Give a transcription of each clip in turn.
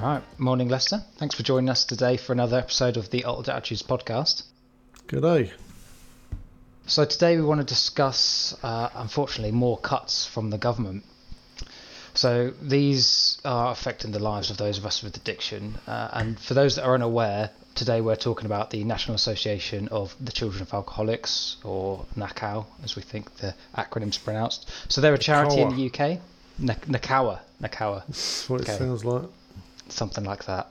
All right. Morning, Lester. Thanks for joining us today for another episode of the Old Attitudes podcast. Good day. So, today we want to discuss, uh, unfortunately, more cuts from the government. So, these are affecting the lives of those of us with addiction. Uh, and for those that are unaware, today we're talking about the National Association of the Children of Alcoholics, or NACOA, as we think the acronym's pronounced. So, they're a charity in the UK. NACAWA. NACAWA. That's what Okay. it sounds like. Something like that.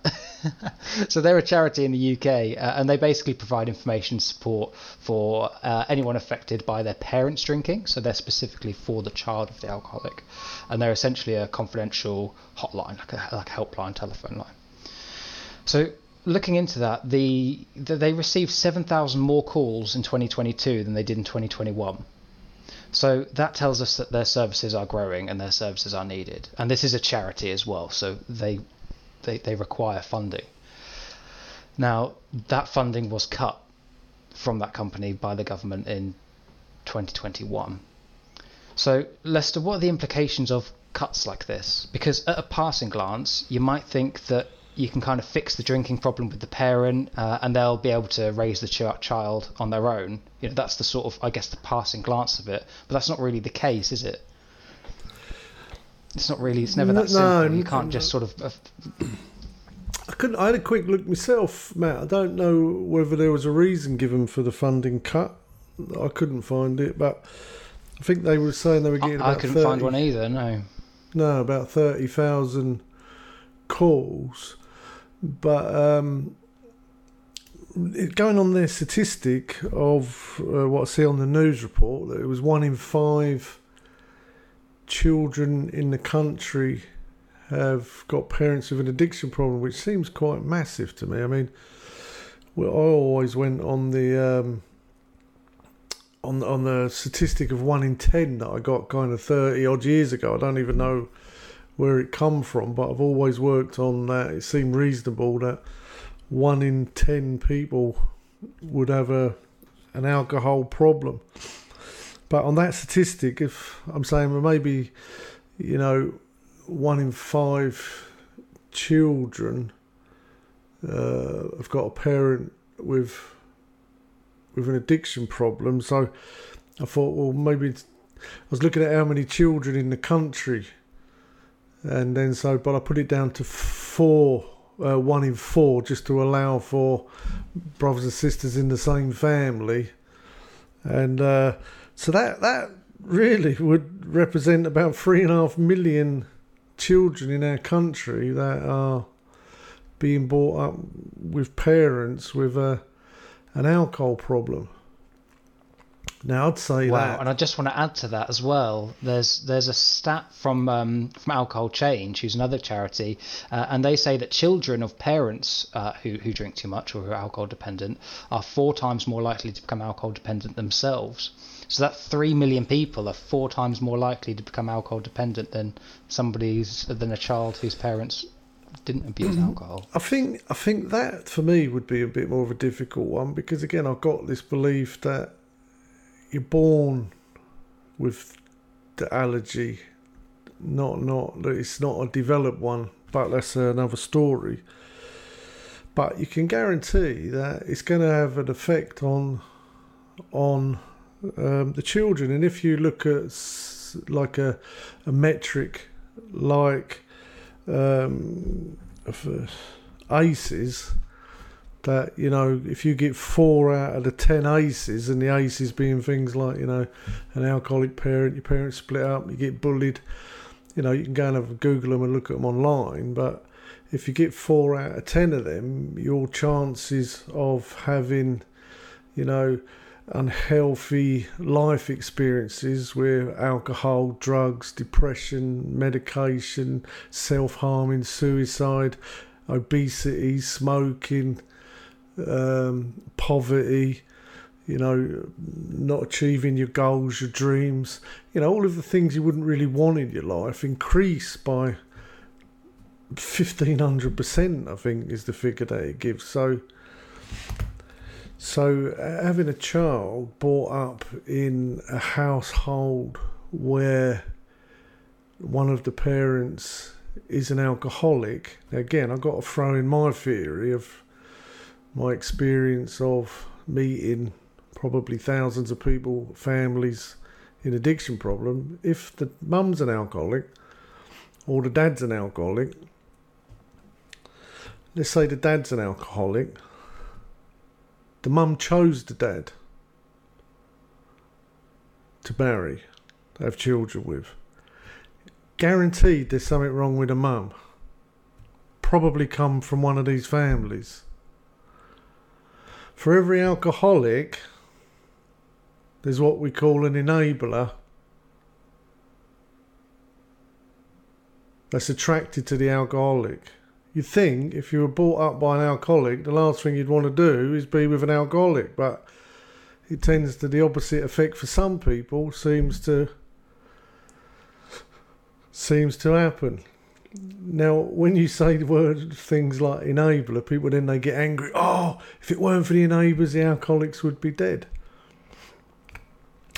so they're a charity in the UK, uh, and they basically provide information support for uh, anyone affected by their parents drinking. So they're specifically for the child of the alcoholic, and they're essentially a confidential hotline, like a like a helpline telephone line. So looking into that, the, the they received seven thousand more calls in 2022 than they did in 2021. So that tells us that their services are growing and their services are needed. And this is a charity as well, so they they, they require funding. Now that funding was cut from that company by the government in 2021. So Lester, what are the implications of cuts like this? Because at a passing glance, you might think that you can kind of fix the drinking problem with the parent, uh, and they'll be able to raise the ch- child on their own. You know, that's the sort of, I guess, the passing glance of it. But that's not really the case, is it? It's not really. It's never that No, simple. You can't just sort of. Uh, I couldn't. I had a quick look myself, Matt. I don't know whether there was a reason given for the funding cut. I couldn't find it, but I think they were saying they were getting. I, I couldn't 30, find one either. No. No, about thirty thousand calls, but um, going on their statistic of uh, what I see on the news report that it was one in five children in the country have got parents with an addiction problem, which seems quite massive to me. I mean, well, I always went on the um, on on the statistic of one in ten that I got kind of thirty odd years ago. I don't even know where it come from, but I've always worked on that. It seemed reasonable that one in ten people would have a an alcohol problem. But on that statistic, if I'm saying maybe, you know, one in five children uh, have got a parent with with an addiction problem. So I thought, well, maybe I was looking at how many children in the country, and then so, but I put it down to four, uh, one in four, just to allow for brothers and sisters in the same family, and uh, so that that really would represent about three and a half million children in our country that are being brought up with parents with a an alcohol problem. Now I'd say that Wow, that and I just want to add to that as well. There's there's a stat from um, from Alcohol Change, who's another charity, uh, and they say that children of parents uh, who who drink too much or who are alcohol dependent are four times more likely to become alcohol dependent themselves. So that three million people are four times more likely to become alcohol dependent than somebody's than a child whose parents didn't abuse mm-hmm. alcohol. I think I think that for me would be a bit more of a difficult one because again I've got this belief that you're born with the allergy, not not that it's not a developed one, but that's another story. But you can guarantee that it's going to have an effect on on um, the children, and if you look at like a a metric like um, uh, aces that you know if you get four out of the ten aces and the aces being things like you know an alcoholic parent your parents split up you get bullied you know you can go and have google them and look at them online but if you get four out of ten of them your chances of having you know unhealthy life experiences with alcohol, drugs, depression, medication, self harming, suicide, obesity, smoking, um, poverty, you know, not achieving your goals, your dreams, you know, all of the things you wouldn't really want in your life increase by 1500%, I think, is the figure that it gives. So, so uh, having a child brought up in a household where one of the parents is an alcoholic. Now, again, I've got to throw in my theory of my experience of meeting probably thousands of people, families in addiction problem. If the mum's an alcoholic or the dad's an alcoholic, let's say the dad's an alcoholic, the mum chose the dad to marry, to have children with. Guaranteed there's something wrong with the mum. Probably come from one of these families. For every alcoholic, there's what we call an enabler that's attracted to the alcoholic. You'd think if you were brought up by an alcoholic, the last thing you'd want to do is be with an alcoholic, but it tends to the opposite effect for some people seems to seems to happen. Now, when you say the word things like enabler, people then they get angry. Oh, if it weren't for the enablers, the alcoholics would be dead.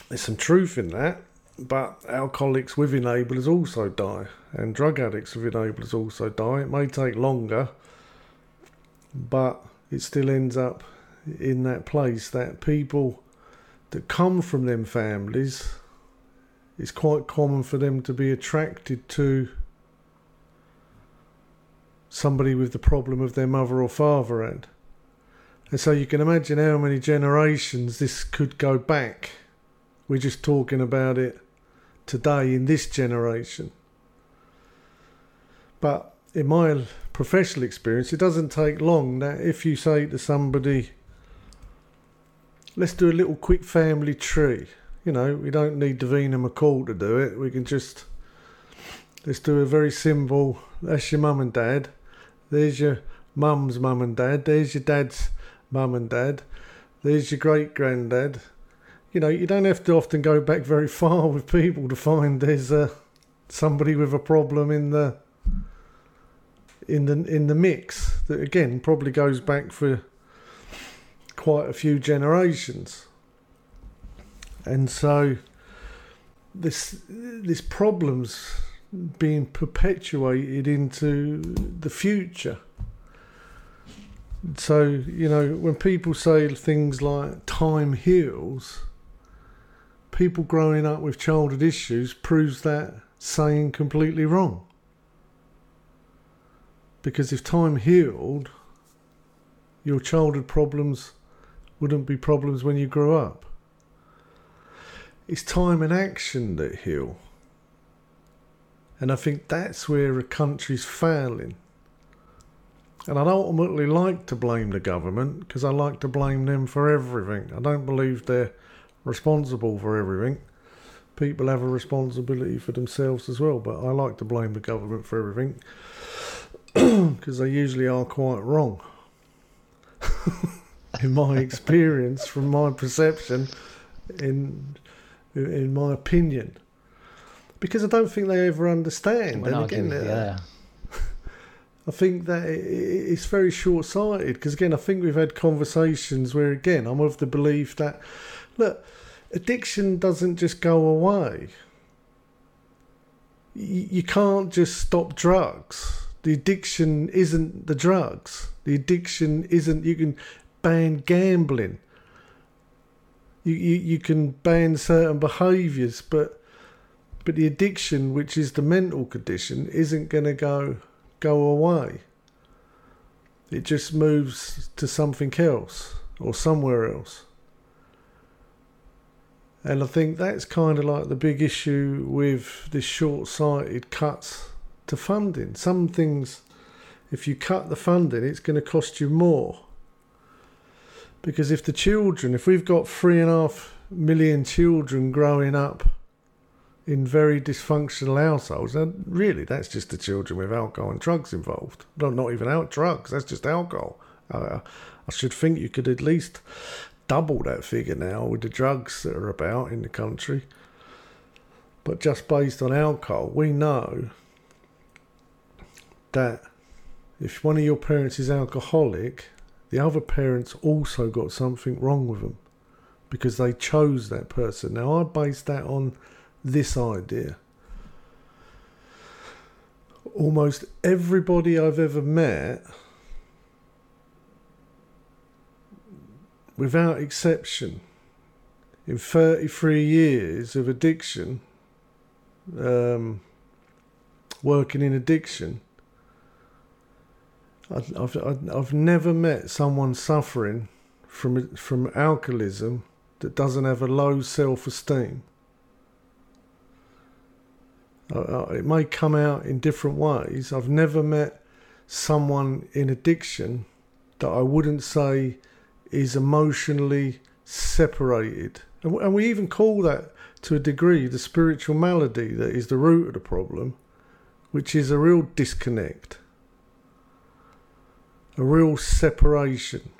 There's some truth in that, but alcoholics with enablers also die, and drug addicts with enablers also die. It may take longer, but it still ends up in that place that people that come from them families, it's quite common for them to be attracted to somebody with the problem of their mother or father had. And so you can imagine how many generations this could go back. We're just talking about it today in this generation. But in my professional experience, it doesn't take long that if you say to somebody, let's do a little quick family tree. You know, we don't need Davina McCall to do it. We can just let's do a very simple. That's your mum and dad. There's your mum's mum and dad. There's your dad's mum and dad. There's your great granddad you know, you don't have to often go back very far with people to find there's uh, somebody with a problem in the in the in the mix that again probably goes back for quite a few generations. And so this this problems being perpetuated into the future. So, you know, when people say things like time heals, people growing up with childhood issues proves that saying completely wrong. Because if time healed, your childhood problems wouldn't be problems when you grew up. It's time and action that heal. And I think that's where a country's failing. And I'd ultimately like to blame the government because I like to blame them for everything. I don't believe they're responsible for everything. People have a responsibility for themselves as well, but I like to blame the government for everything because they usually are quite wrong. in my experience, from my perception, in in my opinion, because I don't think they ever understand. Well, and again, again, yeah. I think that it's very short sighted because, again, I think we've had conversations where, again, I'm of the belief that look, addiction doesn't just go away. You can't just stop drugs. The addiction isn't the drugs. The addiction isn't, you can ban gambling. You, you, you can ban certain behaviours, but but the addiction, which is the mental condition, isn't going to go go away. It just moves to something else or somewhere else. And I think that's kind of like the big issue with this short sighted cuts to funding. Some things, if you cut the funding, it's going to cost you more. Because if the children, if we've got three and a half million children growing up in very dysfunctional households, and really that's just the children with alcohol and drugs involved. No, not even out drugs, that's just alcohol. Uh, I should think you could at least double that figure now with the drugs that are about in the country. But just based on alcohol, we know that if one of your parents is alcoholic, the other parents also got something wrong with them because they chose that person. Now, I base that on this idea. almost everybody I've ever met, without exception, in 33 years of addiction, um, working in addiction, I've, I've, I've never met someone suffering from, from alcoholism that doesn't have a low self esteem. It may come out in different ways. I've never met someone in addiction that I wouldn't say is emotionally separated. And, and we even call that to a degree the spiritual malady that is the root of the problem, which is a real disconnect, a real separation,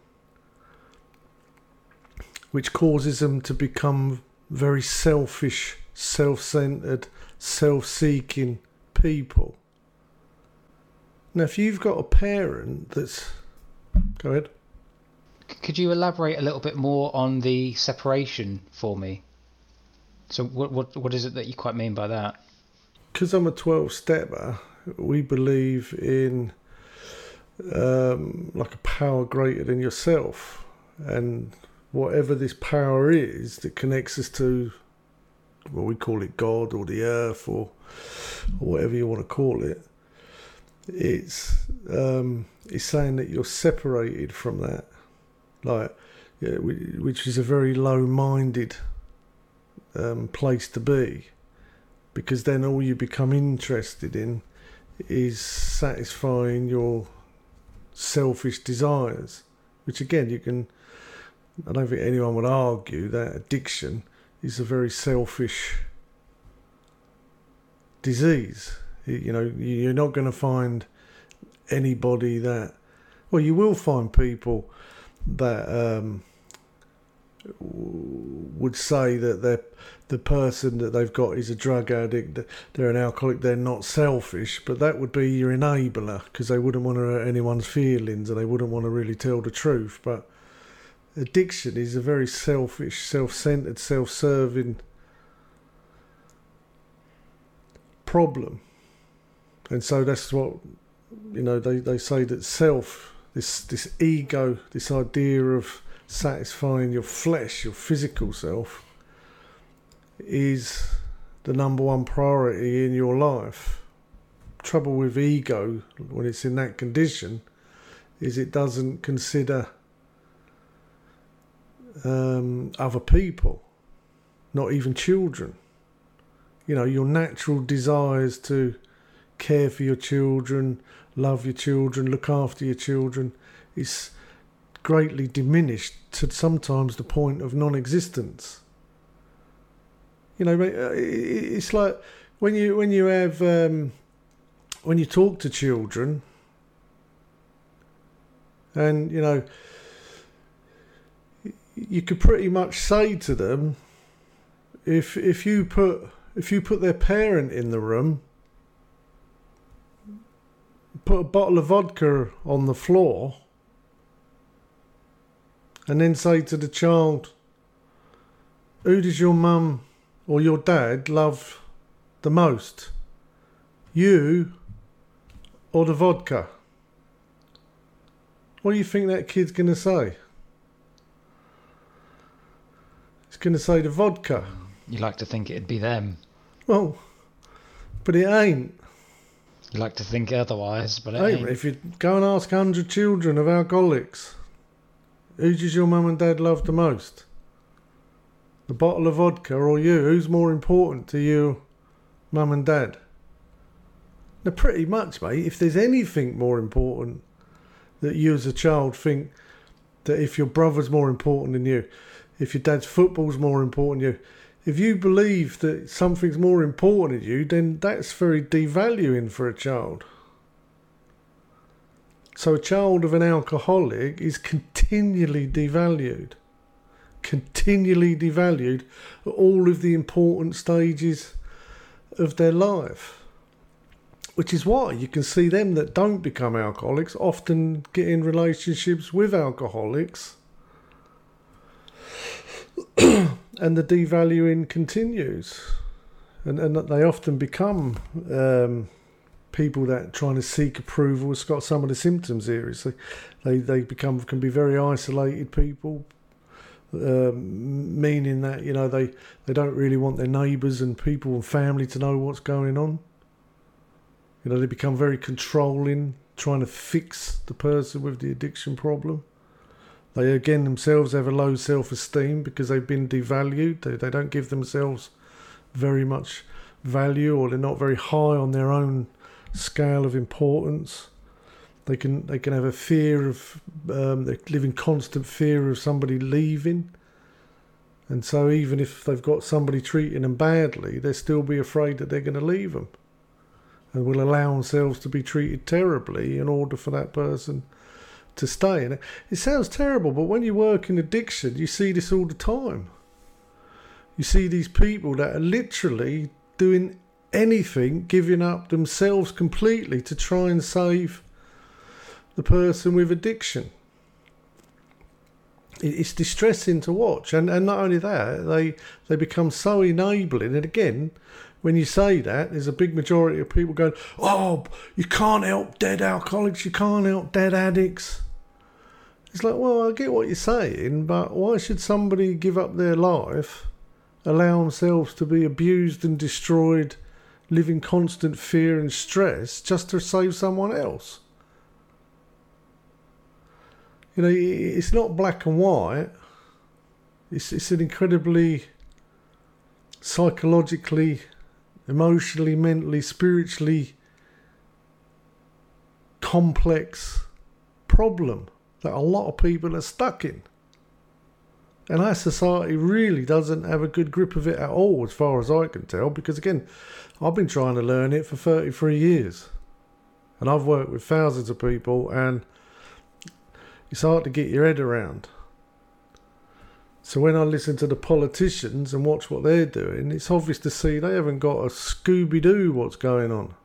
which causes them to become very selfish, self centered, self seeking people. Now, if you've got a parent that's. Go ahead. Could you elaborate a little bit more on the separation for me? So, what, what, what is it that you quite mean by that? Because I'm a 12 stepper, we believe in um, like a power greater than yourself. And whatever this power is that connects us to well, we call it God or the earth or, or whatever you want to call it. It's um, it's saying that you're separated from that, like yeah, which is a very low-minded um, place to be, because then all you become interested in is satisfying your selfish desires, which again you can. I don't think anyone would argue that addiction is a very selfish disease. You know, you're not going to find anybody that. Well, you will find people that um, would say that they're the person that they've got is a drug addict, they're an alcoholic, they're not selfish, but that would be your enabler because they wouldn't want to hurt anyone's feelings and they wouldn't want to really tell the truth. But addiction is a very selfish, self centered, self serving problem. And so that's what, you know, they, they say that self, this, this ego, this idea of satisfying your flesh, your physical self, is the number one priority in your life. Trouble with ego when it's in that condition is it doesn't consider um, other people, not even children. You know, your natural desires to care for your children, love your children, look after your children is greatly diminished to sometimes the point of non existence. You know, uh, it's like when you when you have um, when you talk to children, and you know you could pretty much say to them, if if you put if you put their parent in the room, put a bottle of vodka on the floor, and then say to the child, "Who does your mum or your dad love the most? You or the vodka?" What do you think that kid's going to say? It's going to say the vodka. You like to think it'd be them. Well, but it ain't. You like to think otherwise, but hey, ain't. If you go and ask 100 children of alcoholics, who does your mum and dad love the most? The bottle of vodka or you? Who's more important to you, mum and dad? Now, pretty much, mate, if there's anything more important that you as a child think that if your brother's more important than you, if your dad's football's more important to you, if you believe that something's more important to you, then that's very devaluing for a child. So a child of an alcoholic is continually devalued, continually devalued at all of the important stages of their life. Which is why you can see them that don't become alcoholics often get in relationships with alcoholics and the devaluing continues, and and they often become um, people that trying to seek approval It's got some of the symptoms here. They, they, they become can be very isolated people, um, meaning that you know they, they don't really want their neighbours and people and family to know what's going on. You know they become very controlling, trying to fix the person with the addiction problem. They again themselves have a low self-esteem because they've been devalued. They, they don't give themselves very much value or they're not very high on their own scale of importance. They can they can have a fear of um, they live in constant fear of somebody leaving, and so even if they've got somebody treating them badly, they'll still be afraid that they're going to leave them, and will allow themselves to be treated terribly in order for that person to stay. And it, it sounds terrible, but when you work in addiction, you see this all the time. You see these people that are literally doing anything, giving up themselves completely to try and save the person with addiction. It's distressing to watch, and, and not only that, they they become so enabling. And again, when you say that, there's a big majority of people going, "Oh, you can't help dead alcoholics, you can't help dead addicts." It's like, well, I get what you're saying, but why should somebody give up their life, allow themselves to be abused and destroyed live in constant fear and stress just to save someone else. You know, it's not black and white. It's, it's an incredibly psychologically, emotionally, mentally, spiritually complex problem that a lot of people are stuck in. And our society really doesn't have a good grip of it at all, as far as I can tell, because again, I've been trying to learn it for 33 years. And I've worked with thousands of people, and it's hard to get your head around. So when I listen to the politicians and watch what they're doing, it's obvious to see they haven't got a Scooby Doo what's going on.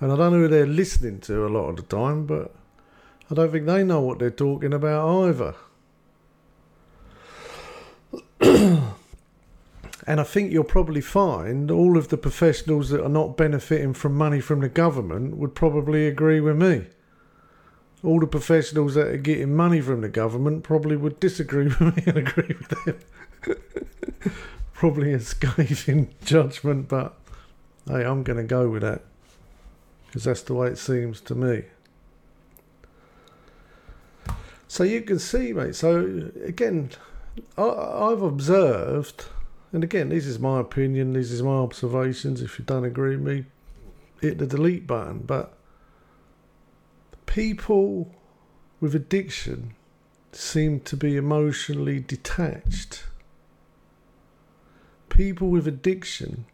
And I don't know who they're listening to a lot of the time, but I don't think they know what they're talking about either. And I think you'll probably find all of the professionals that are not benefiting from money from the government would probably agree with me. All the professionals that are getting money from the government probably would disagree with me and agree with them. probably a scathing judgment, but hey, I'm going to go with that because that's the way it seems to me. So you can see, mate. So again, I, I've observed and again, this is my opinion, this is my observations. If you don't agree with me, hit the delete button. But people with addiction seem to be emotionally detached. People with addiction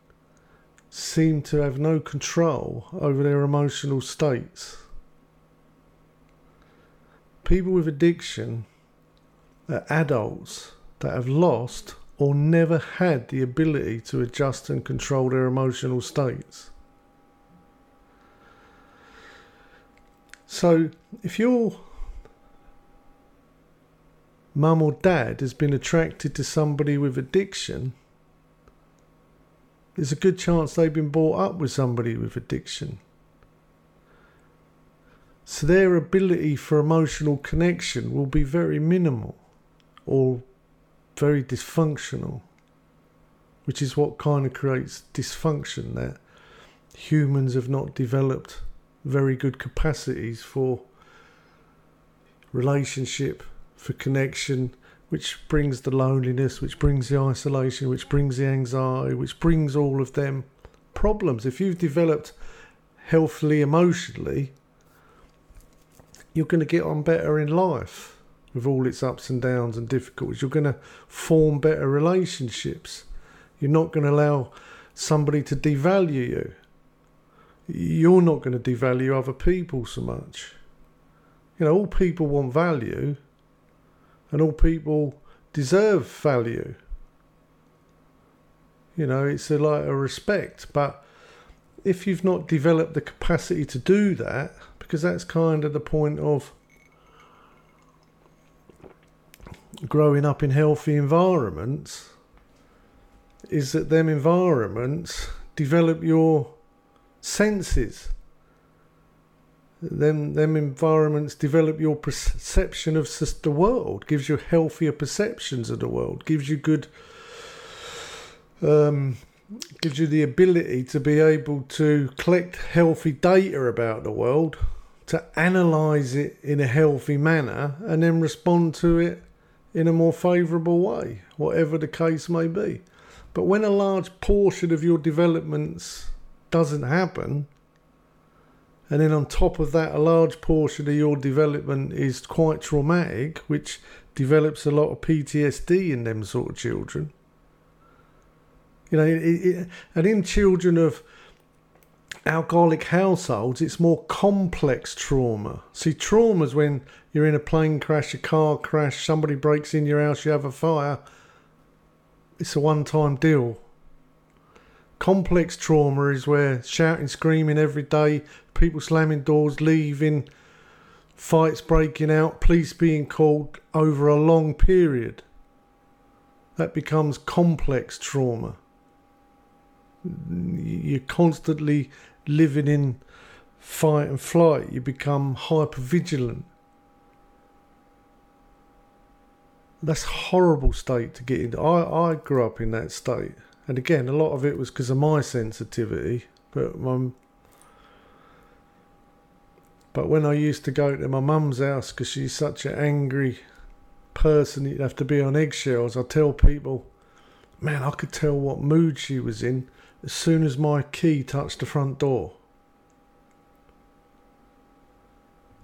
seem to have no control over their emotional states. People with addiction are adults that have lost or never had the ability to adjust and control their emotional states. So, if your mum or dad has been attracted to somebody with addiction, there's a good chance they've been brought up with somebody with addiction. So, their ability for emotional connection will be very minimal or very dysfunctional, which is what kind of creates dysfunction that humans have not developed very good capacities for relationship, for connection, which brings the loneliness, which brings the isolation, which brings the anxiety, which brings all of them problems. If you've developed healthily emotionally, you're going to get on better in life with all its ups and downs and difficulties. You're going to form better relationships. You're not going to allow somebody to devalue you. You're not going to devalue other people so much. You know, all people want value and all people deserve value. You know, it's a, like a respect. But if you've not developed the capacity to do that, because that's kind of the point of growing up in healthy environments is that them environments develop your senses. Them, them environments develop your perception of the world, gives you healthier perceptions of the world, gives you good, um, gives you the ability to be able to collect healthy data about the world, to analyze it in a healthy manner, and then respond to it in a more favourable way, whatever the case may be. But when a large portion of your developments doesn't happen, and then on top of that, a large portion of your development is quite traumatic, which develops a lot of PTSD in them sort of children. You know, it, it, and in children of alcoholic households, it's more complex trauma. See, trauma is when you're in a plane crash, a car crash, somebody breaks in your house, you have a fire. It's a one time deal. Complex trauma is where shouting, screaming every day, people slamming doors, leaving, fights breaking out, police being called over a long period. That becomes complex trauma. You're constantly living in fight and flight. You become hyper vigilant. That's horrible state to get into. I, I grew up in that state. And again, a lot of it was because of my sensitivity. But but when I used to go to my mum's house because she's such an angry person, you'd have to be on eggshells. I tell people, man, I could tell what mood she was in as soon as my key touched the front door.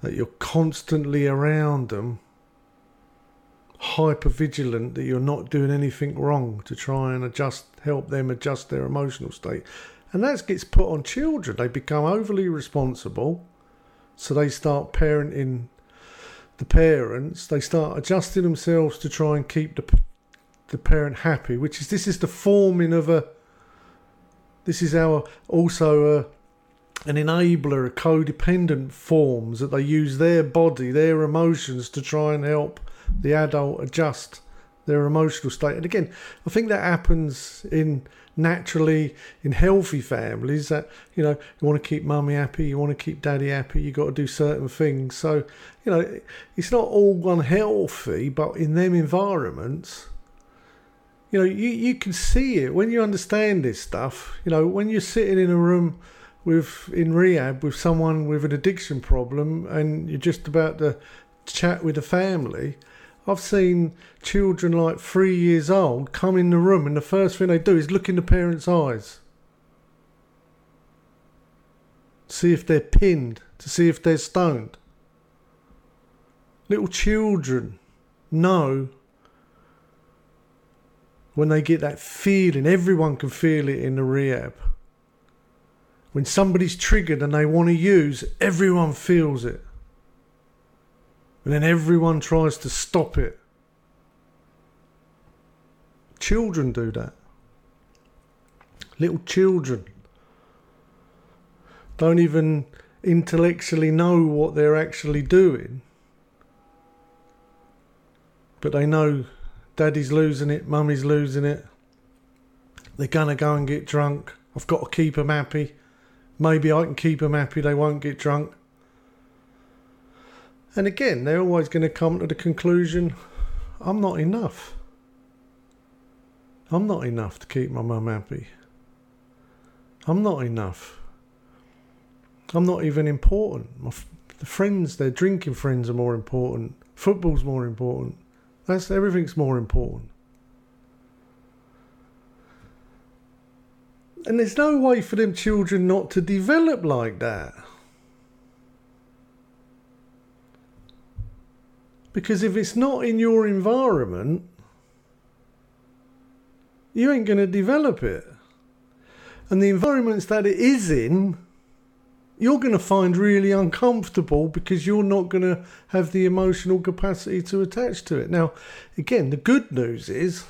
That you're constantly around them, hyper vigilant that you're not doing anything wrong to try and adjust, help them adjust their emotional state. And that gets put on children. They become overly responsible so they start parenting the parents. They start adjusting themselves to try and keep the the parent happy. Which is this is the forming of a. This is our also a an enabler, a codependent forms that they use their body, their emotions to try and help the adult adjust their emotional state. And again, I think that happens in naturally in healthy families that you know you want to keep mummy happy you want to keep daddy happy you got to do certain things so you know it's not all unhealthy but in them environments you know you, you can see it when you understand this stuff you know when you're sitting in a room with in rehab with someone with an addiction problem and you're just about to chat with the family I've seen children like three years old come in the room and the first thing they do is look in the parents' eyes. See if they're pinned, to see if they're stoned. Little children know when they get that feeling, everyone can feel it in the rehab. When somebody's triggered and they want to use, everyone feels it. And then everyone tries to stop it. Children do that. Little children don't even intellectually know what they're actually doing. But they know daddy's losing it, mummy's losing it. They're gonna go and get drunk. I've got to keep them happy. Maybe I can keep them happy, they won't get drunk. And again, they're always going to come to the conclusion I'm not enough. I'm not enough to keep my mum happy. I'm not enough. I'm not even important. My f- the friends, their drinking friends, are more important. Football's more important. That's everything's more important. And there's no way for them children not to develop like that. Because if it's not in your environment, you ain't going to develop it. And the environments that it is in, you're going to find really uncomfortable because you're not going to have the emotional capacity to attach to it. Now, again, the good news is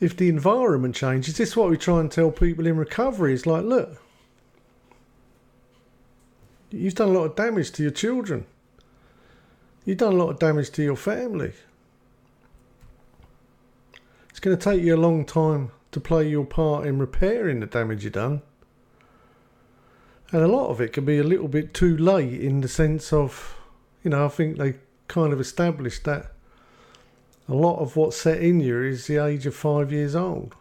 if the environment changes, this is what we try and tell people in recovery is like, look, you've done a lot of damage to your children. You've done a lot of damage to your family. It's going to take you a long time to play your part in repairing the damage you've done. And a lot of it can be a little bit too late in the sense of, you know, I think they kind of established that a lot of what's set in you is the age of five years old.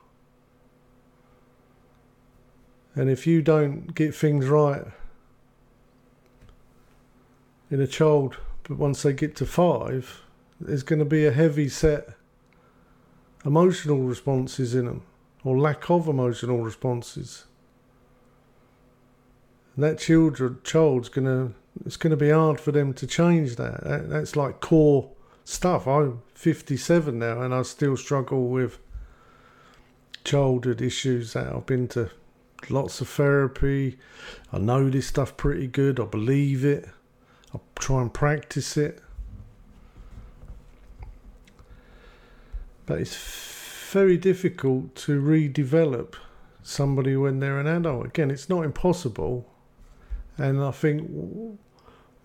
And if you don't get things right in a child, but once they get to five, there's going to be a heavy set emotional responses in them or lack of emotional responses. And that children, child's going to, it's going to be hard for them to change that. that. That's like core stuff. I'm 57 now and I still struggle with childhood issues that I've been to lots of therapy. I know this stuff pretty good. I believe it. I try and practice it. But it's very difficult to redevelop somebody when they're an adult. Again, it's not impossible. And I think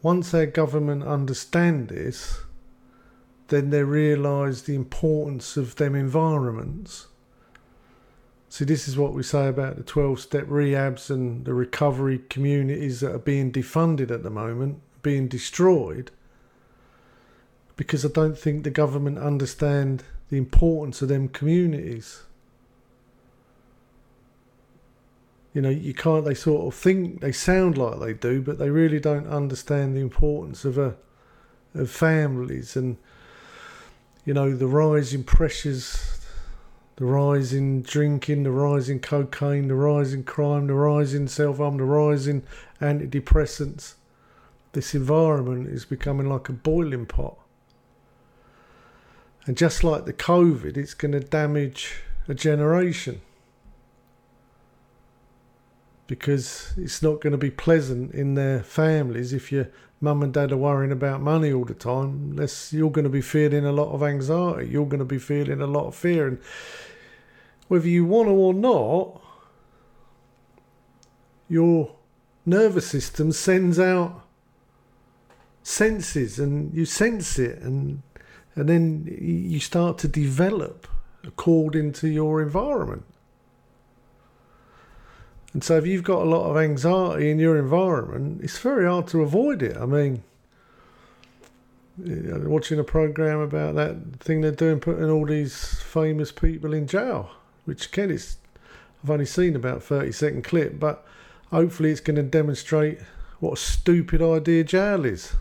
once our government understand this, then they realise the importance of them environments. See, this is what we say about the 12 step rehabs and the recovery communities that are being defunded at the moment, being destroyed, because I don't think the government understand the importance of them communities. You know, you can't, they sort of think, they sound like they do, but they really don't understand the importance of a, of families and, you know, the rising pressures, the rise in drinking, the rise in cocaine, the rise in crime, the rise in self harm, the rise in antidepressants. This environment is becoming like a boiling pot. And just like the COVID, it's going to damage a generation because it's not going to be pleasant in their families if your mum and dad are worrying about money all the time. Unless you're going to be feeling a lot of anxiety, you're going to be feeling a lot of fear, and whether you want to or not, your nervous system sends out senses, and you sense it, and and then you start to develop according to your environment. And so, if you've got a lot of anxiety in your environment, it's very hard to avoid it. I mean, eh, watching a program about that thing they're doing, putting all these famous people in jail, which is I've only seen about thirty second clip, but hopefully it's going to demonstrate what a stupid idea jail is.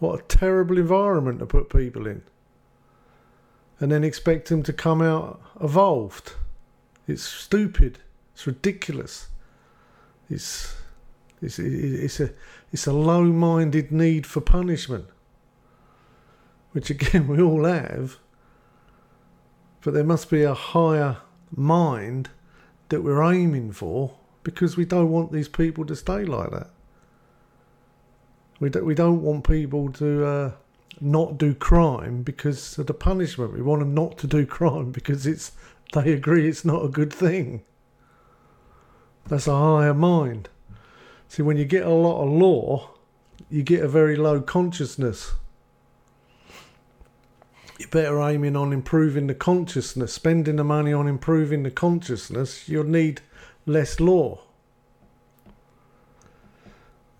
What a terrible environment to put people in. And then expect them to come out evolved. It's stupid. It's ridiculous. It's it's it's a it's a low-minded need for punishment, which again we all have. But there must be a higher mind that we're aiming for because we don't want these people to stay like that. We don't, we don't want people to uh, not do crime because of the punishment. We want them not to do crime because it's they agree it's not a good thing. That's a higher mind. See, when you get a lot of law, you get a very low consciousness. You're better aiming on improving the consciousness, spending the money on improving the consciousness, you'll need less law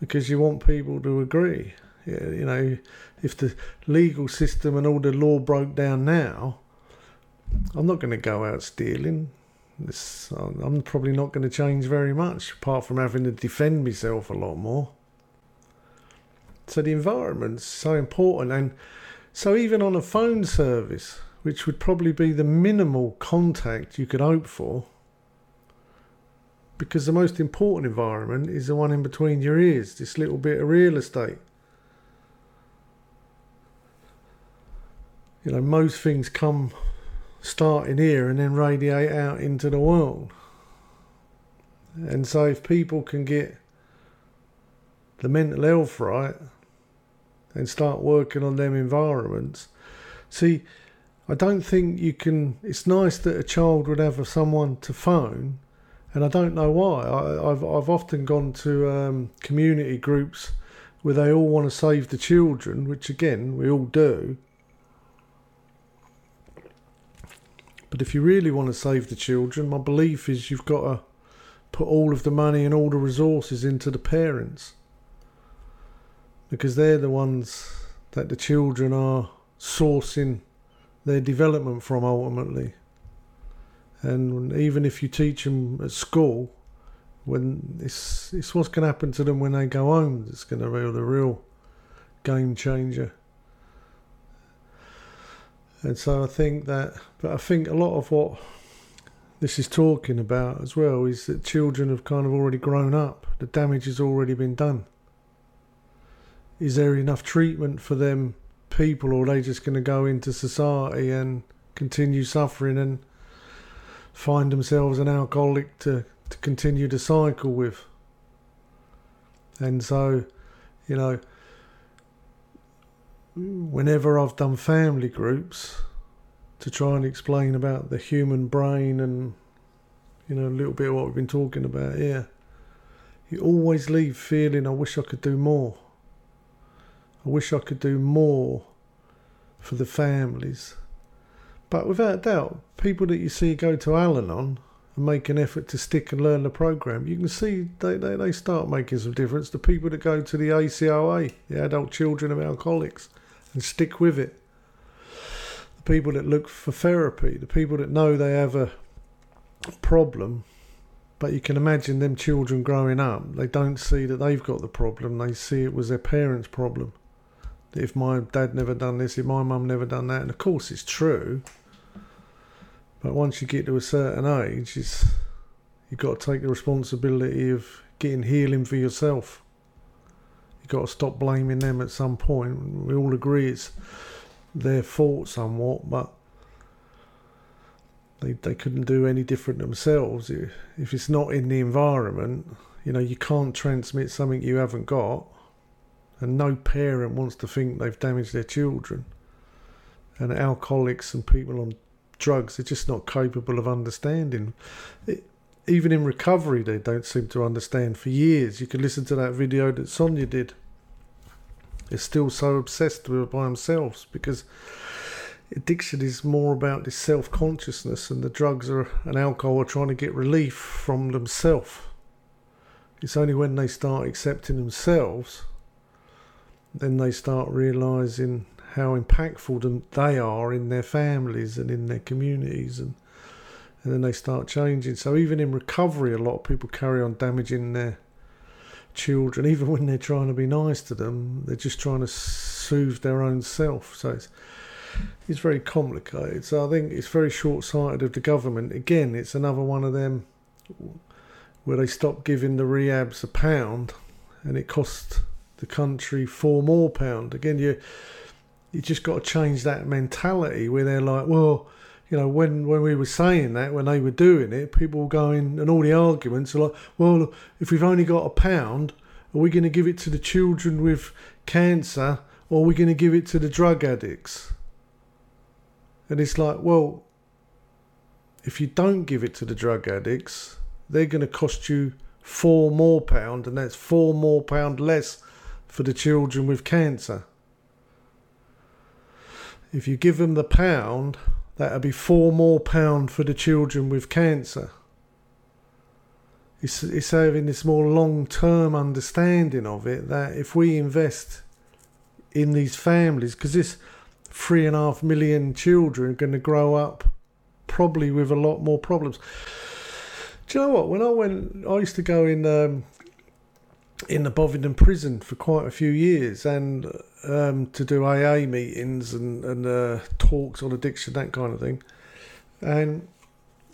because you want people to agree. You know, if the legal system and all the law broke down now, I'm not going to go out stealing. I'm probably not going to change very much, apart from having to defend myself a lot more. So the environment's so important, and so even on a phone service, which would probably be the minimal contact you could hope for, because the most important environment is the one in between your ears, this little bit of real estate. You know, most things come starting here and then radiate out into the world. And so, if people can get the mental health right and start working on them environments, see, I don't think you can. It's nice that a child would have someone to phone and I don't know why. I, have I've often gone to um, community groups where they all want to save the children, which again we all do. But if you really want to save the children, my belief is you've got to put all of the money and all the resources into the parents because they're the ones that the children are sourcing their development from ultimately. And even if you teach them at school, when it's it's what's going to happen to them when they go home that's going to be the real game changer. And so I think that, but I think a lot of what this is talking about as well is that children have kind of already grown up. The damage has already been done. Is there enough treatment for them people, or are they just going to go into society and continue suffering and find themselves an alcoholic to, to continue the cycle with? And so, you know, whenever I've done family groups to try and explain about the human brain and you know a little bit of what we've been talking about here, you always leave feeling I wish I could do more. I wish I could do more for the families. But without doubt, people that you see go to Al Anon and make an effort to stick and learn the program, you can see they, they, they start making some difference. The people that go to the ACOA, the Adult Children of Alcoholics, and stick with it. The people that look for therapy, the people that know they have a problem, but you can imagine them children growing up, they don't see that they've got the problem, they see it was their parents' problem. If my dad never done this, if my mum never done that, and of course it's true. But once you get to a certain age, it's, you've got to take the responsibility of getting healing for yourself You've got to stop blaming them at some point. We all agree it's their fault somewhat, but they they couldn't do any different themselves. If it's not in the environment, you know, you can't transmit something you haven't got, and no parent wants to think they've damaged their children. And alcoholics and people on drugs they're just not capable of understanding. It, even in recovery, they don't seem to understand for years. You can listen to that video that Sonia did they're still so obsessed with it by themselves because addiction is more about this self consciousness, and the drugs are, and alcohol are trying to get relief from themselves. It's only when they start accepting themselves, then they start realizing how impactful they are in their families and in their communities, and and then they start changing. So even in recovery, a lot of people carry on damaging their children, even when they're trying to be nice to them, they're just trying to soothe their own self. So it's it's very complicated. So I think it's very short sighted of the government. Again, it's another one of them where they stop giving the rehabs a pound and it costs the country four more pound. Again, you you just got to change that mentality where they're like, well, you know, when, when we were saying that, when they were doing it, people were going, and all the arguments are like, well, if we've only got a pound, are we going to give it to the children with cancer or are we going to give it to the drug addicts? And it's like, well, if you don't give it to the drug addicts, they're going to cost you four more pound, and that's four more pound less for the children with cancer. If you give them the pound, that'll be four more pound for the children with cancer. It's, it's having this more long term understanding of it that if we invest in these families, because this three and a half million children are going to grow up probably with a lot more problems. Do you know what? When I went, I used to go in um, in the Bovingdon prison for quite a few years, and um, to do AA meetings and, and uh, talks on addiction, that kind of thing. And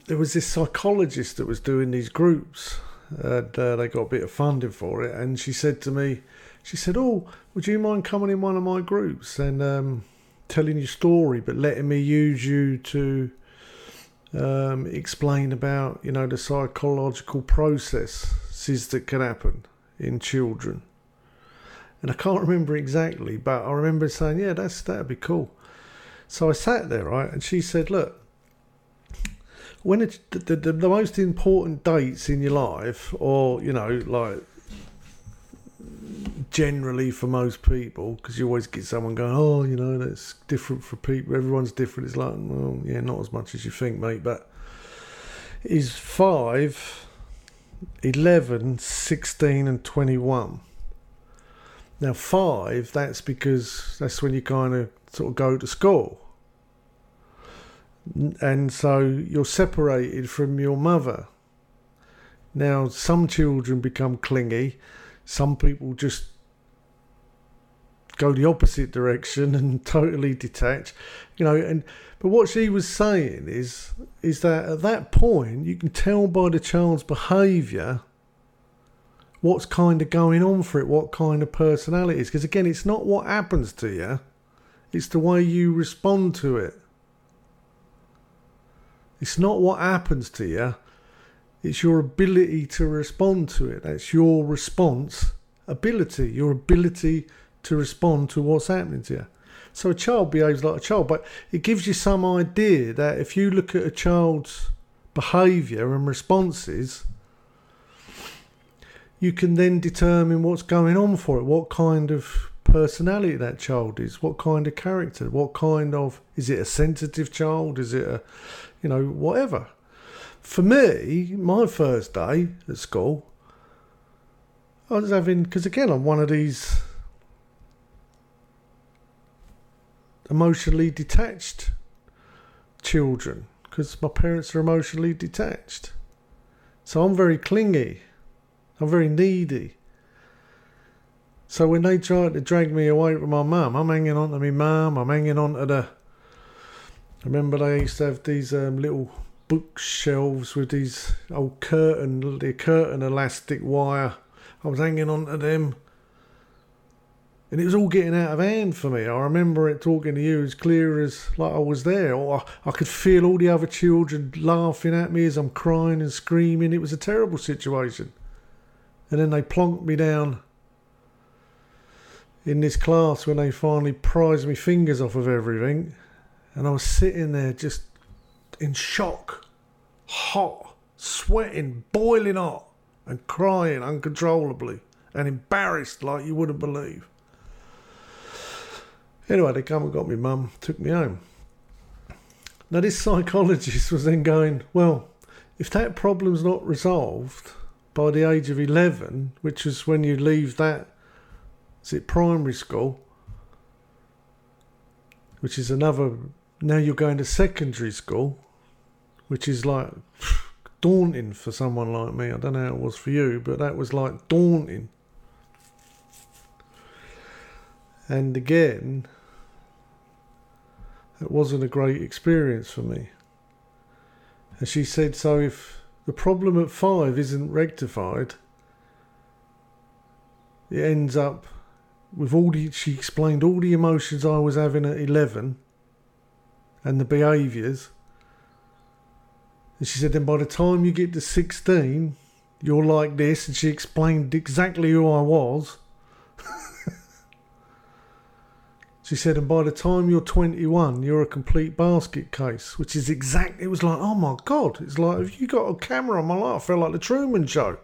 there was this psychologist that was doing these groups, and uh, they got a bit of funding for it. And she said to me, she said, "Oh, would you mind coming in one of my groups and um, telling your story, but letting me use you to um, explain about, you know, the psychological processes that can happen in children?" and I can't remember exactly, but I remember saying, "Yeah, that's that'd be cool." So I sat there, right, and she said, "Look, when it's the, the, the most important dates in your life, or you know, like generally for most people, because you always get someone going, "Oh, you know, that's different for people. Everyone's different." It's like, well, yeah, not as much as you think, mate, but is five 11, 16, and 21. Now, five, that's because that's when you kind of sort of go to school. And so you're separated from your mother. Now, some children become clingy, some people just go the opposite direction and totally detach you know and but what she was saying is is that at that point you can tell by the child's behavior what's kind of going on for it what kind of personality is. Because again it's not what happens to you it's the way you respond to it. It's not what happens to you it's your ability to respond to it. That's your response ability your ability to respond to what's happening to you. So a child behaves like a child, but it gives you some idea that if you look at a child's behaviour and responses, you can then determine what's going on for it, what kind of personality that child is, what kind of character, what kind of is it a sensitive child, is it a you know, whatever. For me, my first day at school, I was having because again I'm one of these emotionally detached children because my parents are emotionally detached. So I'm very clingy. I'm very needy. So when they try to drag me away from my mum, I'm hanging on to my mum. I'm hanging on to the. I remember they used to have these um, little bookshelves with these old curtain, the curtain elastic wire. I was hanging on to them. And it was all getting out of hand for me. I remember it talking to you as clear as like I was there. Or I, I could feel all the other children laughing at me as I'm crying and screaming. It was a terrible situation. And then they plonked me down in this class when they finally prized me fingers off of everything. And I was sitting there just in shock, hot, sweating, boiling hot, and crying uncontrollably and embarrassed like you wouldn't believe. Anyway, they come and got me mum, took me home. Now, this psychologist was then going, well, if that problem's not resolved by the age of 11, which is when you leave that, is it primary school, which is another, now you're going to secondary school, which is like daunting for someone like me. I don't know how it was for you, but that was like daunting. And again, it wasn't a great experience for me. And she said, So if the problem at five isn't rectified, it ends up with all the, she explained all the emotions I was having at 11 and the behaviours. And she said, then by the time you get to 16, you're like this. And she explained exactly who I was. She said, and by the time you're 21, you're a complete basket case, which is exact. It was like, oh my God. It's like, have you got a camera on my life? I felt like the Truman Show.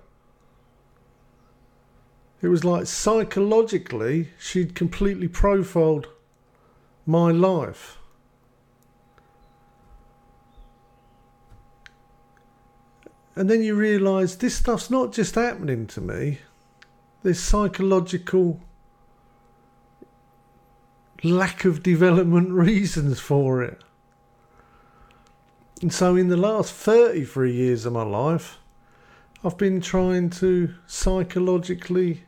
It was like psychologically, she'd completely profiled my life. And then you realise this stuff's not just happening to me, there's psychological lack of development reasons for it. And so, in the last 33 years of my life, I've been trying to psychologically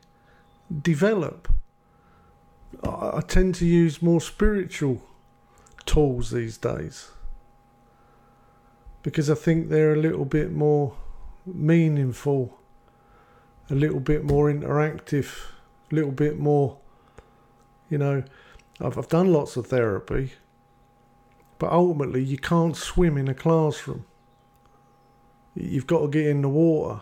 develop. I, tend to use more spiritual tools these days because I think they're a little bit more meaningful, a little bit more interactive, a little bit more, you know, I've, I've done lots of therapy, but ultimately you can't swim in a classroom. You've got to get in the water.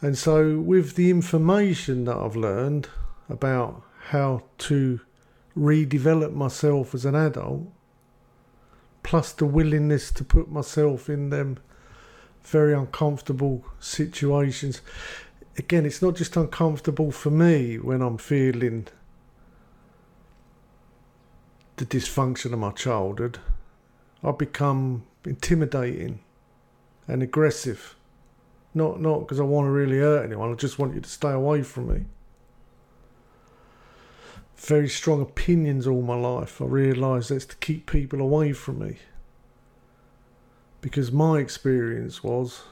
And so, with the information that I've learned about how to redevelop myself as an adult, plus the willingness to put myself in them very uncomfortable situations. Again, it's not just uncomfortable for me when I'm feeling the dysfunction of my childhood, I've become intimidating and aggressive Not not because I want to really hurt anyone. I just want you to stay away from me. Very strong opinions all my life. I realise that's to keep people away from me. Because my experience was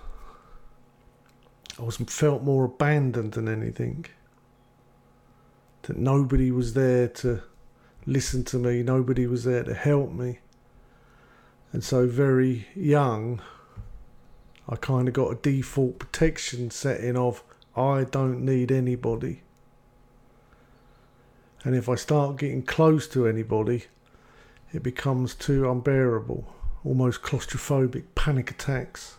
I was felt more abandoned than anything. That nobody was there to listen to me, nobody was there to help me. And so, very young, I kind of got a default protection setting of I don't need anybody. And if I start getting close to anybody, it becomes too unbearable, almost claustrophobic panic attacks.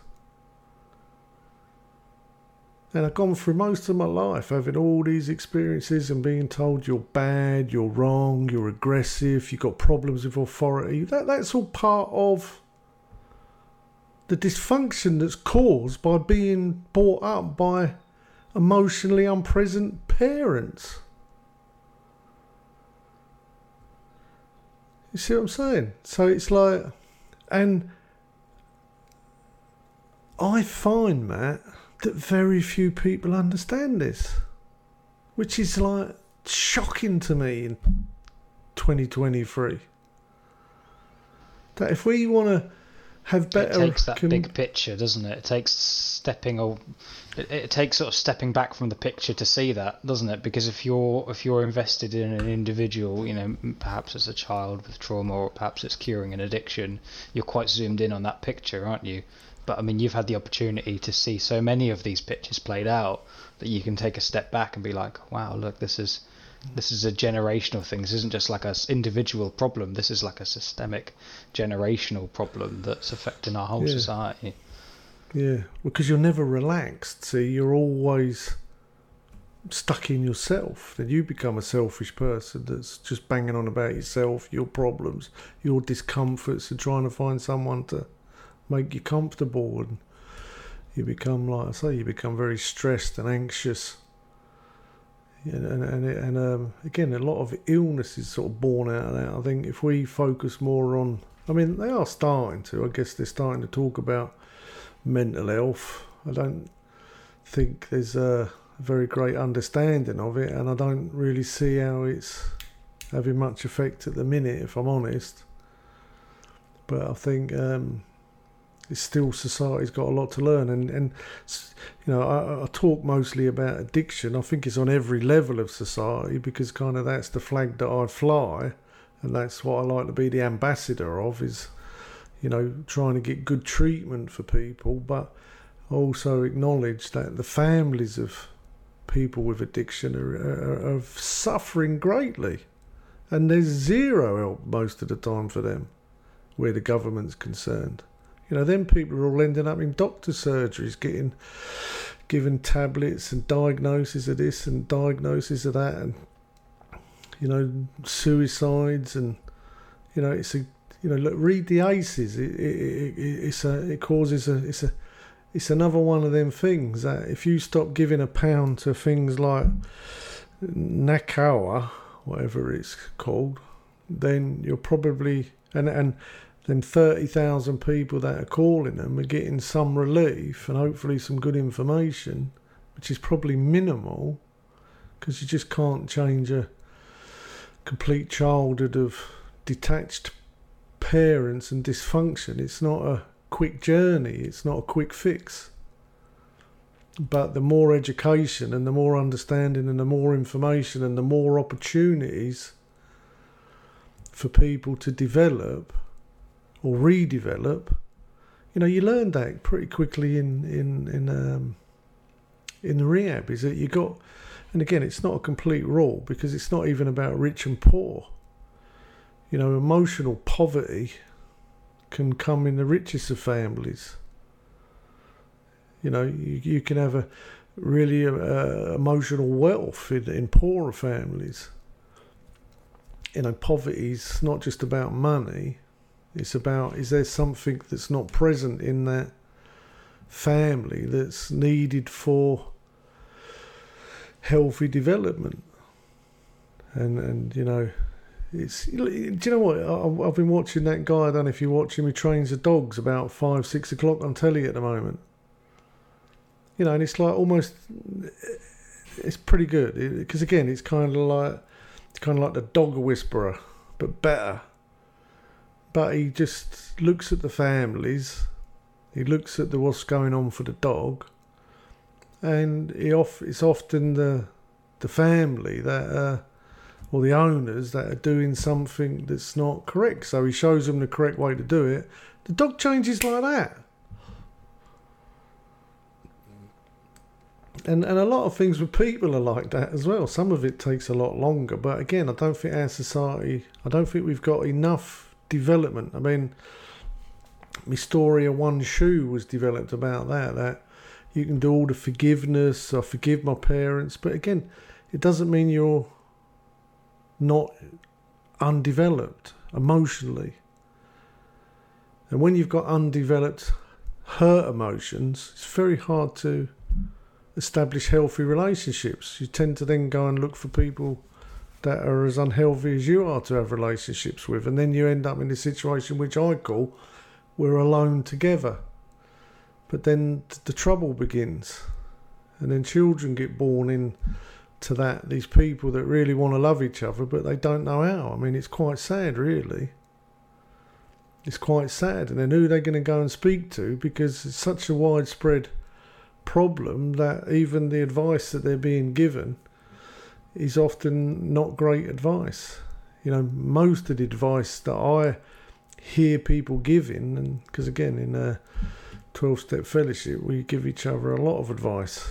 And I've gone through most of my life having all these experiences and being told you're bad, you're wrong, you're aggressive, you've got problems with authority. That, that's all part of the dysfunction that's caused by being brought up by emotionally unpresent parents. You see what I'm saying? So it's like, and I find, Matt, that very few people understand this, which is like shocking to me in 2023. That if we want to have better, it takes that com- big picture, doesn't it? It takes stepping or it, it takes sort of stepping back from the picture to see that, doesn't it? Because if you're if you're invested in an individual, you know, perhaps it's a child with trauma or perhaps it's curing an addiction, you're quite zoomed in on that picture, aren't you? But I mean, you've had the opportunity to see so many of these pitches played out that you can take a step back and be like, wow, look, this is this is a generational thing. This isn't just like a individual problem. This is like a systemic, generational problem that's affecting our whole yeah. society. Yeah, because you're never relaxed. See, you're always stuck in yourself. Then you become a selfish person that's just banging on about yourself, your problems, your discomforts, and trying to find someone to make you comfortable and you become like I say you become very stressed and anxious. And and and, and um, again a lot of illness is sort of born out of that I think. If we focus more on I mean they are starting to I guess they're starting to talk about mental health. I don't think there's a very great understanding of it and I don't really see how it's having much effect at the minute if I'm honest. But I think um, it's still society's got a lot to learn. And and you know I, I, talk mostly about addiction. I think it's on every level of society because kind of that's the flag that i fly. And that's what i like to be the ambassador of is you know trying to get good treatment for people but also acknowledge that the families of people with addiction are, are, are suffering greatly. And there's zero help most of the time for them where the government's concerned you know, then people are all ending up in doctor surgeries, getting given tablets and diagnoses of this and diagnoses of that, and you know, suicides and you know, it's a you know, look, read the ACEs. It, it, it, it's a it causes a it's a it's another one of them things that if you stop giving a pound to things like NACOA, whatever it's called, then you're probably and and then 30,000 people that are calling them are getting some relief and hopefully some good information, which is probably minimal because you just can't change a complete childhood of detached parents and dysfunction. It's not a quick journey, it's not a quick fix. But the more education and the more understanding and the more information and the more opportunities for people to develop or redevelop, you know, you learn that pretty quickly in in in um, in the rehab. Is that you got, and again, it's not a complete rule because it's not even about rich and poor. You know, emotional poverty can come in the richest of families. You know, you, you can have a really uh, emotional wealth in, in poorer families. You know, poverty is not just about money it's about is there something that's not present in that family that's needed for healthy development? And and you know, it's do you know what I've been watching that guy. I don't know if you're watching. He trains the dogs about five six o'clock on telly at the moment. you know, and it's like almost, it's pretty good because again, it's kind of like, it's kind of like the dog whisperer, but better. But he just looks at the families, he looks at the what's going on for the dog, and he off. It's often the the family that. Or the owners that are doing something that's not correct. So he shows them the correct way to do it. The dog changes like that. And and a lot of things with people are like that as well. Some of it takes a lot longer, but again, I don't think our society. I don't think we've got enough development. I mean, of one shoe was developed about that. That you can do all the forgiveness. I forgive my parents, but again, it doesn't mean you're not undeveloped emotionally. And when you've got undeveloped hurt emotions, it's very hard to establish healthy relationships. You tend to then go and look for people that are as unhealthy as you are to have relationships with, and then you end up in a situation which I call we're alone together. But then the trouble begins, and then children get born in to that. These people that really want to love each other, but they don't know how. I mean, it's quite sad, really. It's quite sad. And then who are they going to go and speak to? Because it's such a widespread problem that even the advice that they're being given is often not great advice. You know, most of the advice that I hear people giving, and because again, in a 12 step fellowship, we give each other a lot of advice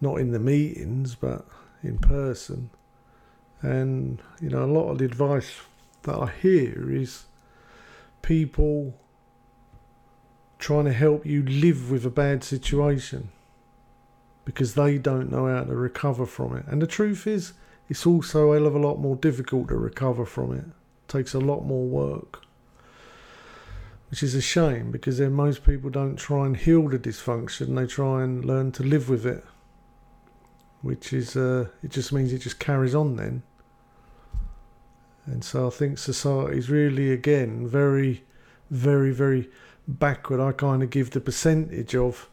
not in the meetings, but in person. And, you know, a lot of the advice that I hear is people trying to help you live with a bad situation because they don't know how to recover from it. And the truth is, it's also a hell of a lot more difficult to recover from it. it takes a lot more work. Which is a shame because then most people don't try and heal the dysfunction, they try and learn to live with it which is uh, it just means it just carries on then. And so I think society is really again very, very, very backward. I kind of give the percentage of,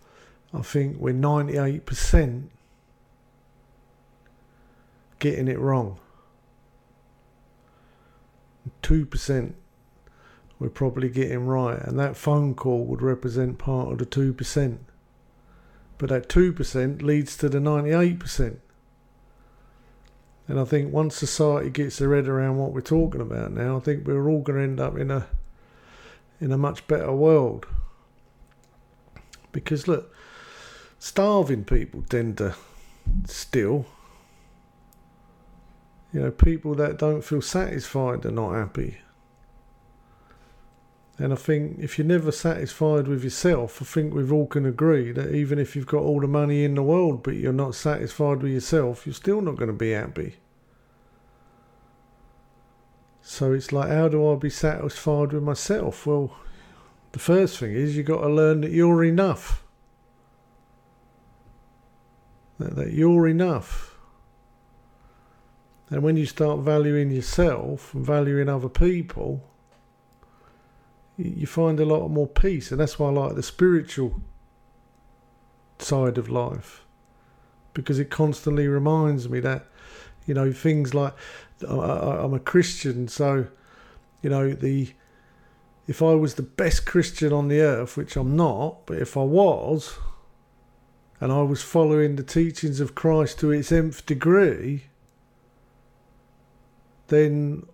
I think we're ninety eight percent getting it wrong. Two percent we're probably getting right, and that phone call would represent part of the two percent. But that 2% leads to the 98%. And I think once society gets their head around what we're talking about now, I think we're all going to end up in a in a much better world. Because look, starving people tend to steal. You know, people that don't feel satisfied are not happy. And I think if you're never satisfied with yourself, I think we've all can agree that even if you've got all the money in the world but you're not satisfied with yourself, you're still not going to be happy. So it's like, how do I be satisfied with myself? Well, the first thing is you've got to learn that you're enough. That, that you're enough. And when you start valuing yourself and valuing other people, you find a lot more peace, and that's why I like the spiritual side of life because it constantly reminds me that you know things like I'm a Christian, so you know the if I was the best Christian on the earth, which I'm not, but if I was, and I was following the teachings of Christ to its nth degree, then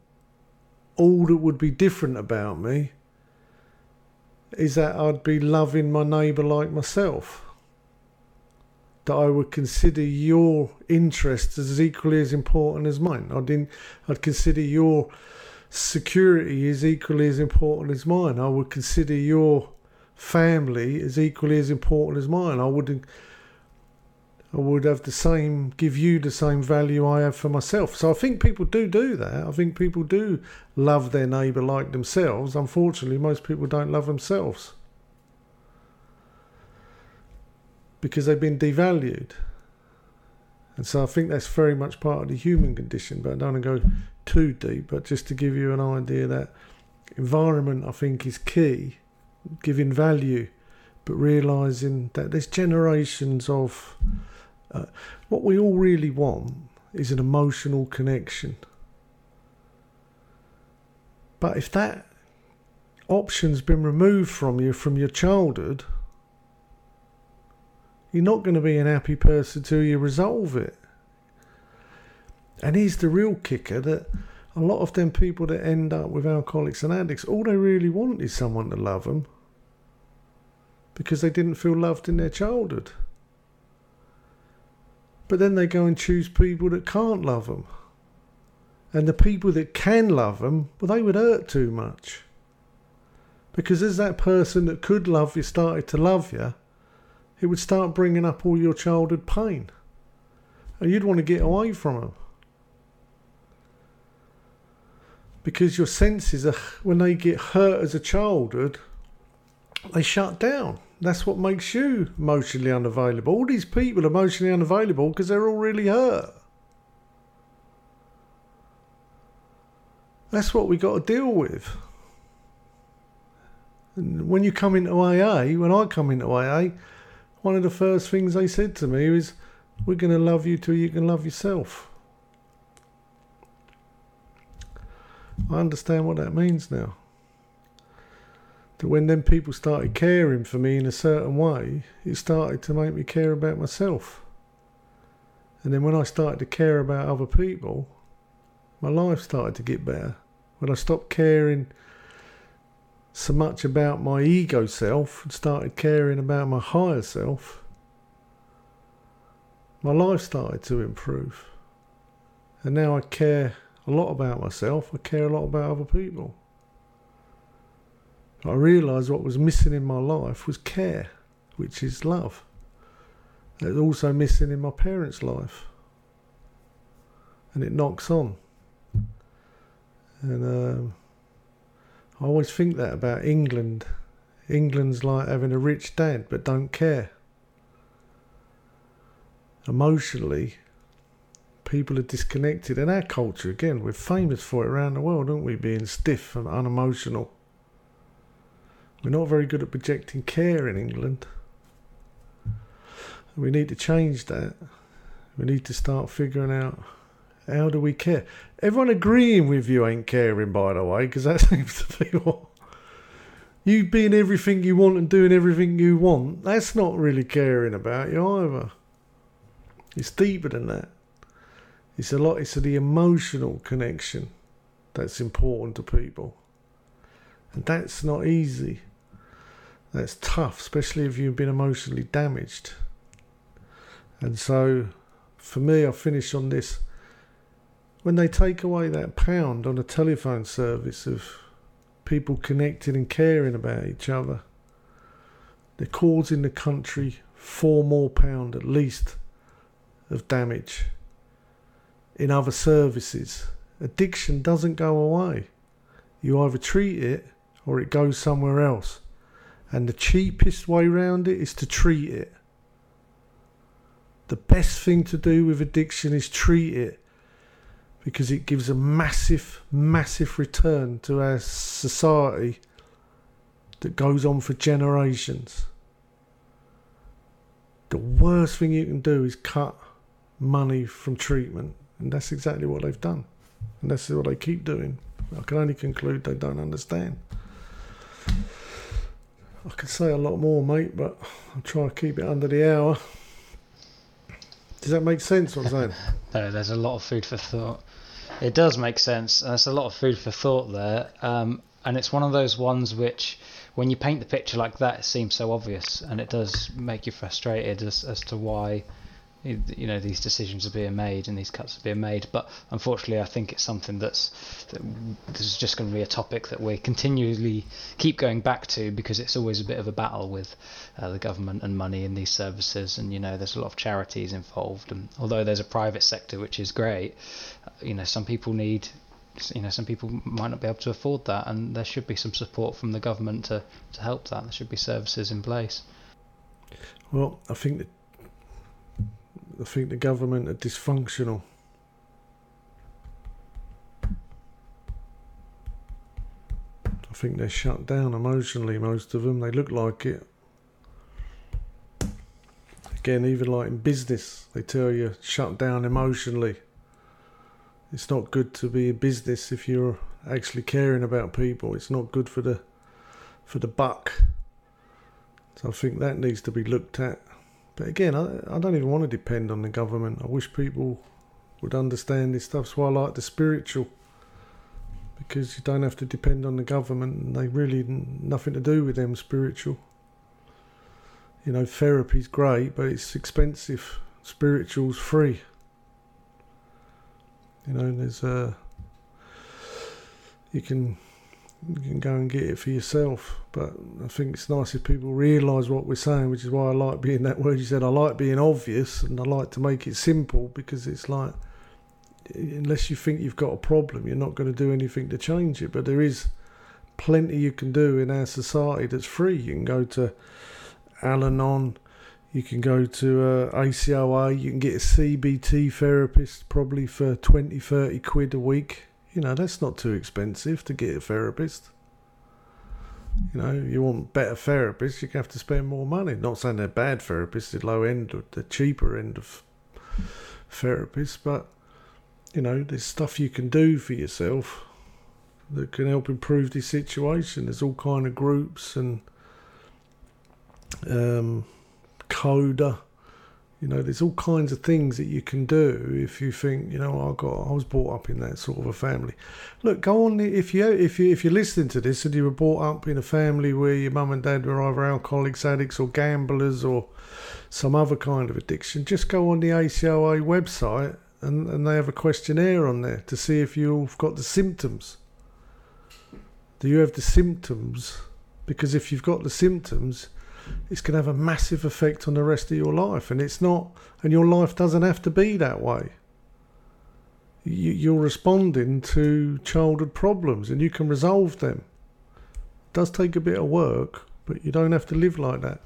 all that would be different about me is that I'd be loving my neighbour like myself. That I would consider your interests as equally as important as mine. I'd, in, I'd consider your security as equally as important as mine. I would consider your family as equally as important as mine. I would I would have the same, give you the same value I have for myself. So I think people do do that. I think people do love their neighbour like themselves. Unfortunately, most people don't love themselves because they've been devalued. And so I think that's very much part of the human condition. But I don't want to go too deep, but just to give you an idea that environment, I think, is key. Giving value but realizing that there's generations of uh, what we all really want is an emotional connection. But if that option's been removed from you from your childhood, you're not going to be an happy person till you resolve it. And here's the real kicker that a lot of them people that end up with alcoholics and addicts, all they really want is someone to love them because they didn't feel loved in their childhood. But then they go and choose people that can't love them. And the people that can love them, well, they would hurt too much. Because as that person that could love you started to love you, it would start bringing up all your childhood pain. And you'd want to get away from them. Because your senses, are, when they get hurt as a childhood, they shut down. That's what makes you emotionally unavailable. All these people are emotionally unavailable because they're all really hurt. That's what we got to deal with. And when you come into AA, when I come into AA, one of the first things they said to me is, We're going to love you till you can love yourself. I understand what that means now that when then people started caring for me in a certain way, it started to make me care about myself. And then when I started to care about other people, my life started to get better. When I stopped caring so much about my ego self and started caring about my higher self, my life started to improve. And now I care a lot about myself, I care a lot about other people. I realised what was missing in my life was care, which is love. It was also missing in my parents' life. And it knocks on. And um, I always think that about England. England's like having a rich dad but don't care. Emotionally, people are disconnected. And our culture, again, we're famous for it around the world, aren't we? Being stiff and unemotional. We're not very good at projecting care in England. We need to change that. We need to start figuring out how do we care. Everyone agreeing with you ain't caring, by the way, because that seems to be what you being everything you want and doing everything you want. That's not really caring about you either. It's deeper than that. It's a lot. It's the emotional connection that's important to people, and that's not easy. That's tough, especially if you've been emotionally damaged. And so, for me, I finish on this. When they take away that pound on a telephone service of people connecting and caring about each other, they're causing the country four more pound at least of damage in other services. Addiction doesn't go away. You either treat it or it goes somewhere else. And the cheapest way around it is to treat it. The best thing to do with addiction is treat it because it gives a massive, massive return to our society that goes on for generations. The worst thing you can do is cut money from treatment, and that's exactly what they've done, and that's what they keep doing. I can only conclude they don't understand. I could say a lot more, mate, but I'll try to keep it under the hour. Does that make sense? What I'm saying? no, there's a lot of food for thought. It does make sense. And There's a lot of food for thought there, um, and it's one of those ones which, when you paint the picture like that, it seems so obvious, and it does make you frustrated as as to why you know these decisions are being made and these cuts are being made. But unfortunately I think it's something that's that this is just going to be a topic that we continually keep going back to because it's always a bit of a battle with uh, the government and money in these services. And you know there's a lot of charities involved. And although there's a private sector which is great uh, you know some people need you know some people might not be able to afford that. And there should be some support from the government to, to help that. There should be services in place. Well I think that I think the government are dysfunctional. I think they're shut down emotionally, most of them. They look like it. again, even like in business, they tell you shut down emotionally. It's not good to be a business if you're actually caring about people. It's not good for the for the buck. So I think that needs to be looked at. But again, I, I don't even want to depend on the government. I wish people would understand this stuff. So I like the spiritual. Because you don't have to depend on the government and they really nothing to do with them spiritual. You know, therapy's great, but it's expensive. Spiritual's free. You know, there's a you can you can go and get it for yourself. But I think it's nice if people realise what we're saying, which is why I like being that word you said. I like being obvious and I like to make it simple because it's like unless you think you've got a problem, you're not going to do anything to change it. But there is plenty you can do in our society that's free. You can go to Al Anon, you can go to uh, ACOA, you can get a CBT therapist probably for 20, 30 quid a week. You know, that's not too expensive to get a therapist. You know, you want better therapists, you have to spend more money. Not saying they're bad therapists, the low end or the cheaper end of therapists, but you know, there's stuff you can do for yourself that can help improve the situation. There's all kind of groups and um, coda. You know, there's all kinds of things that you can do if you think, you know, I got, I was brought up in that sort of a family. Look, go on if you if you if you're listening to this and you were brought up in a family where your mum and dad were either alcoholics, addicts, or gamblers, or some other kind of addiction, just go on the ACOA website and, and they have a questionnaire on there to see if you've got the symptoms. Do you have the symptoms? Because if you've got the symptoms, it's going to have a massive effect on the rest of your life. And it's not, and your life doesn't have to be that way. You, are responding to childhood problems and you can resolve them. It does take a bit of work, but you don't have to live like that.